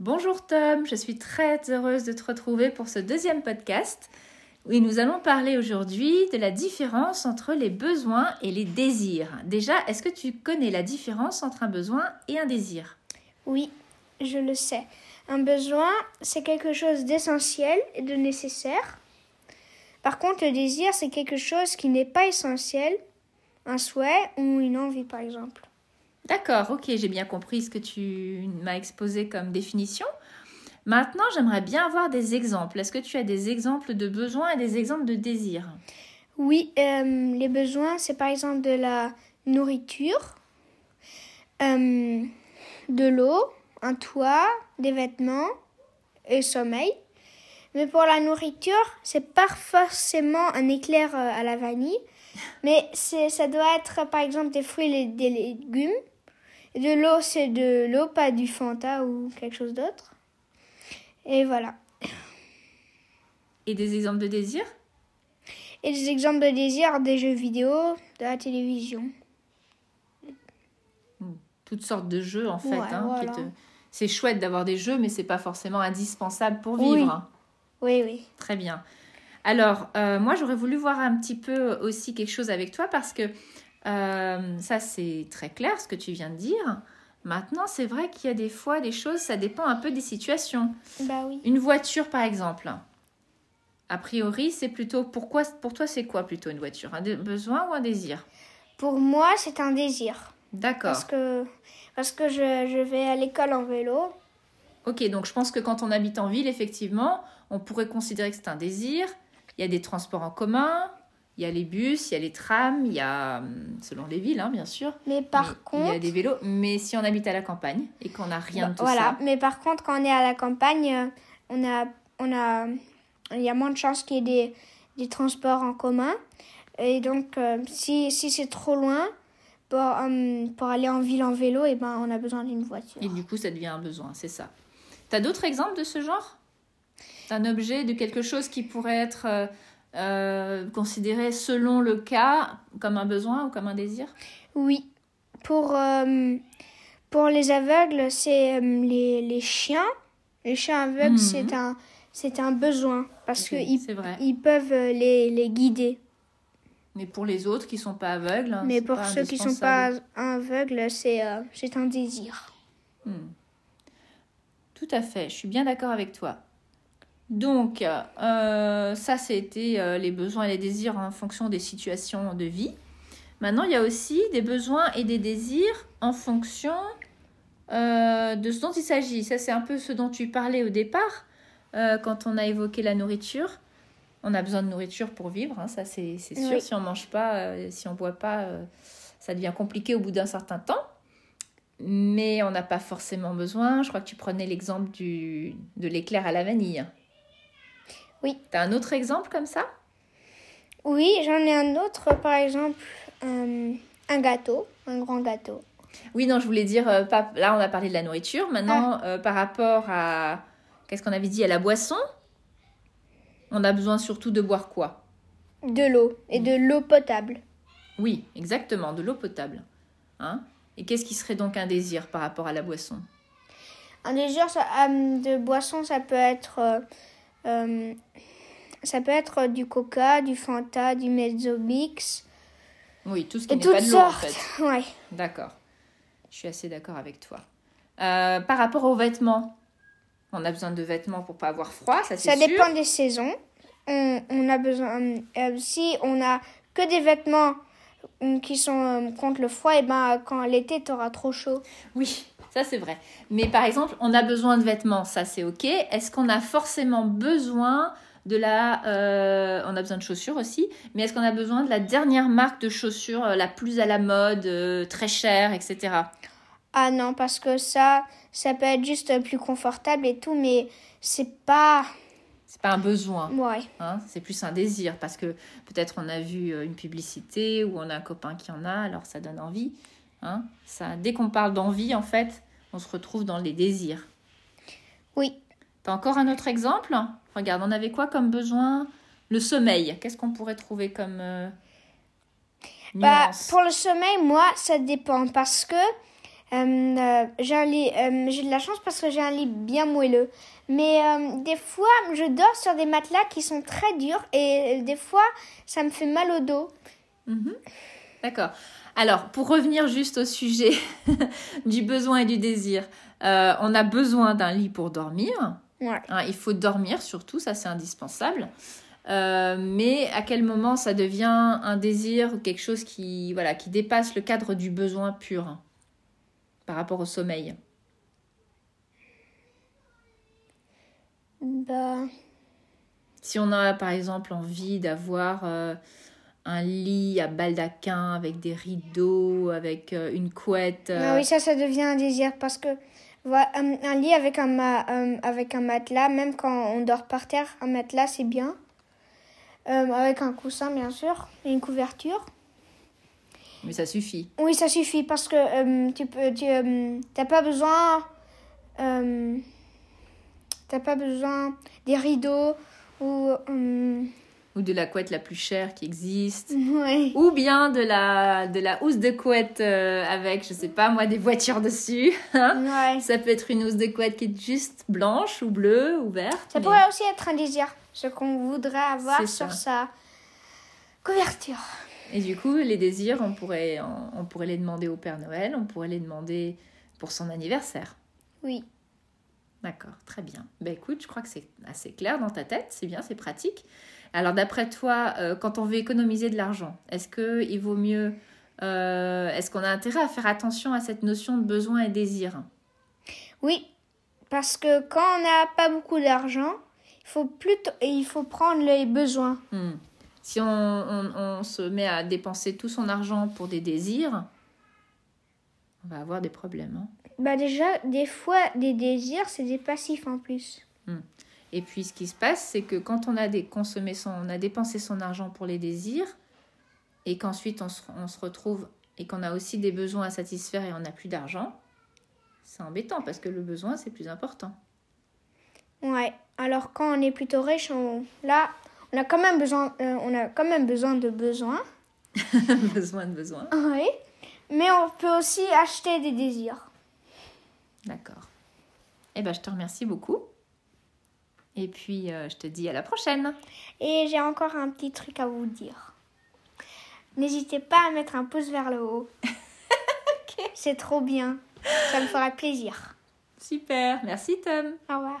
Bonjour Tom, je suis très heureuse de te retrouver pour ce deuxième podcast où nous allons parler aujourd'hui de la différence entre les besoins et les désirs. Déjà, est-ce que tu connais la différence entre un besoin et un désir? Oui, je le sais. Un besoin, c'est quelque chose d'essentiel et de nécessaire. Par contre, le désir, c'est quelque chose qui n'est pas essentiel, un souhait ou une envie, par exemple. D'accord, ok, j'ai bien compris ce que tu m'as exposé comme définition. Maintenant, j'aimerais bien avoir des exemples. Est-ce que tu as des exemples de besoins et des exemples de désirs? Oui, euh, les besoins, c'est par exemple de la nourriture, euh, de l'eau, un toit, des vêtements et sommeil. Mais pour la nourriture, c'est pas forcément un éclair euh, à la vanille, mais ça doit être par exemple des fruits et des légumes de l'eau, c'est de l'eau, pas du Fanta ou quelque chose d'autre. Et voilà. Et des exemples de désir Et des exemples de désir des jeux vidéo, de la télévision. Hmm. Toutes sortes de jeux en fait. Hein, c'est chouette d'avoir des jeux, mais c'est pas forcément indispensable pour vivre. Oui, oui. Très bien. Alors, euh, moi, j'aurais voulu voir un petit peu aussi quelque chose avec toi parce que euh, ça, c'est très clair ce que tu viens de dire. Maintenant, c'est vrai qu'il y a des fois des choses, ça dépend un peu des situations. Bah oui. Une voiture, par exemple. A priori, c'est plutôt pourquoi pour toi, c'est quoi plutôt une voiture? Un besoin ou un désir? Pour moi, c'est un désir. D'accord. Parce que parce que je, je vais à l'école en vélo. Ok, donc je pense que quand on habite en ville, effectivement, on pourrait considérer que c'est un désir. Il y a des transports en commun, il y a les bus, il y a les trams, il y a, hum, selon les villes, hein, bien sûr. Mais par contre. Il y a des vélos. Mais si on habite à la campagne et qu'on n'a rien de tout voilà. ça. Mais par contre, quand on est à la campagne, euh, on a, on a, il y a moins de chances qu'il y ait des, des, transports en commun. Et donc, euh, si, si c'est trop loin pour, hum, pour aller en ville en vélo, et eh ben, on a besoin d'une voiture. Et du coup, ça devient un besoin, c'est ça. Tu as d'autres exemples de ce genre? D'un objet, de quelque chose qui pourrait être. Euh, euh, considéré selon le cas comme un besoin ou comme un désir? Oui. Pour, euh, pour les aveugles, c'est euh, les, les, chiens. Les chiens aveugles, mhm. c'est un, c'est un besoin parce qu'ils ils peuvent les, les guider. Mais pour les autres qui sont pas aveugles. Mais pour ceux qui sont pas aveugles, c'est c'est un désir. Hmm. Tout à fait, je suis bien d'accord avec toi. Donc, euh, ça, c'était euh, les besoins et les désirs en fonction des situations de vie. Maintenant, il y a aussi des besoins et des désirs en fonction euh, de ce dont il s'agit. Ça, c'est un peu ce dont tu parlais au départ, quand on a évoqué la nourriture. On a besoin de nourriture pour vivre, hein, ça c'est sûr. Si on mange pas, si on boit pas, ça devient compliqué au bout d'un certain temps. Mais on n'a pas forcément besoin. Je crois que tu prenais l'exemple de l'éclair à la vanille. Oui. T'as un autre exemple comme ça? Oui, j'en ai un autre, par exemple, euh, un gâteau, un grand gâteau. Oui, non, je voulais dire, euh, là on a parlé de la nourriture, maintenant ah. euh, par rapport à, qu'est-ce qu'on avait dit, à la boisson, on a besoin surtout de boire quoi? De l'eau, et de l'eau potable. Oui, exactement, de l'eau potable. Hein et qu'est-ce qui serait donc un désir par rapport à la boisson? Un désir de boisson, ça peut être euh, ça peut être du coca, du fanta, du mezzomix. Oui, tout ce qui n'est pas de l'eau en fait. Ouais. D'accord. Je suis assez d'accord avec toi. Euh, par rapport aux vêtements, on a besoin de vêtements pour pas avoir froid, ça c'est Ça dépend des saisons. On, a besoin. Euh, si on a que des vêtements qui sont contre le froid, et ben quand l'été, tu auras trop chaud. Oui, ça, c'est vrai. Mais par exemple, on a besoin de vêtements, ça, c'est OK. Est-ce qu'on a forcément besoin de la... Euh, on a besoin de chaussures aussi, mais est-ce qu'on a besoin de la dernière marque de chaussures, euh, la plus à la mode, euh, très chère, etc. Ah non, parce que ça, ça peut être juste plus confortable et tout, mais c'est pas... C'est pas un besoin. Ouais. Hein, c'est plus un désir parce que peut-être on a vu une publicité ou on a un copain qui en a, alors ça donne envie. Hein ça, dès qu'on parle d'envie, en fait, on se retrouve dans les désirs. Oui. T'as encore un autre exemple? Regarde, on avait quoi comme besoin? Le sommeil. Qu'est-ce qu'on pourrait trouver comme euh, bah, Pour le sommeil, moi, ça dépend parce que Euh, euh, j'ai un lit, euh, j'ai de la chance parce que j'ai un lit bien moelleux. Mais euh, des fois, je dors sur des matelas qui sont très durs et des fois, ça me fait mal au dos. Mhm. D'accord. Alors, pour revenir juste au sujet du besoin et du désir, on a besoin d'un lit pour dormir. Ouais. Hein, il faut dormir surtout, ça c'est indispensable. Euh, mais à quel moment ça devient un désir ou quelque chose qui, voilà, qui dépasse le cadre du besoin pur? Par rapport au sommeil Bah, Si on a par exemple envie d'avoir euh, un lit à baldaquin avec des rideaux, avec euh, une couette. euh, ah oui, ça, ça devient un désir parce que voilà, un, un lit avec un, ma- avec un matelas, même quand on dort par terre, un matelas, c'est bien. Euh, avec un coussin, bien sûr, et une couverture. Mais ça suffit. Oui, ça suffit parce que euh, tu peux, tu euh, t'as pas besoin, euh, t'as pas besoin des rideaux ou euh, Ou de la couette la plus chère qui existe. ouais. Ou bien de la, de la housse de couette avec, je sais pas moi, des voitures dessus. hein. ouais. Ça peut être une housse de couette qui est juste blanche ou bleue ou verte. Ça mais- pourrait aussi être un désir, ce qu'on voudrait avoir sur ça. sa couverture. Et du coup, les désirs, on pourrait, on, on pourrait les demander au Père Noël, on pourrait les demander pour son anniversaire. Oui. D'accord, très bien. Ben écoute, je crois que c'est assez clair dans ta tête, c'est bien, c'est pratique. Alors d'après toi, euh, quand on veut économiser de l'argent, est-ce que il vaut mieux, euh, est-ce qu'on a intérêt à faire attention à cette notion de besoin et désir Oui, parce que quand on n'a pas beaucoup d'argent, il faut plutôt, il faut prendre les besoins. Hmm. Si on, on- on se met à dépenser tout son argent pour des désirs, on va avoir des problèmes. hein. Bah déjà, des fois, des désirs, c'est des passifs en plus. Et puis ce qui se passe, c'est que quand on a des consommé son, on a dépensé son argent pour les désirs, et qu'ensuite on se, on se retrouve et qu'on a aussi des besoins à satisfaire et on n'a plus d'argent, c'est embêtant parce que le besoin c'est plus important. Ouais. Alors quand on est plutôt riche, on, là, on a quand même besoin, euh, on a quand même besoin de besoins. besoin de besoin. Oui. Mais on peut aussi acheter des désirs. D'accord. Eh ben je te remercie beaucoup. Et puis euh, je te dis à la prochaine. Et j'ai encore un petit truc à vous dire. N'hésitez pas à mettre un pouce vers le haut. C'est trop bien. Ça me fera plaisir. Super, merci Tom. Au revoir.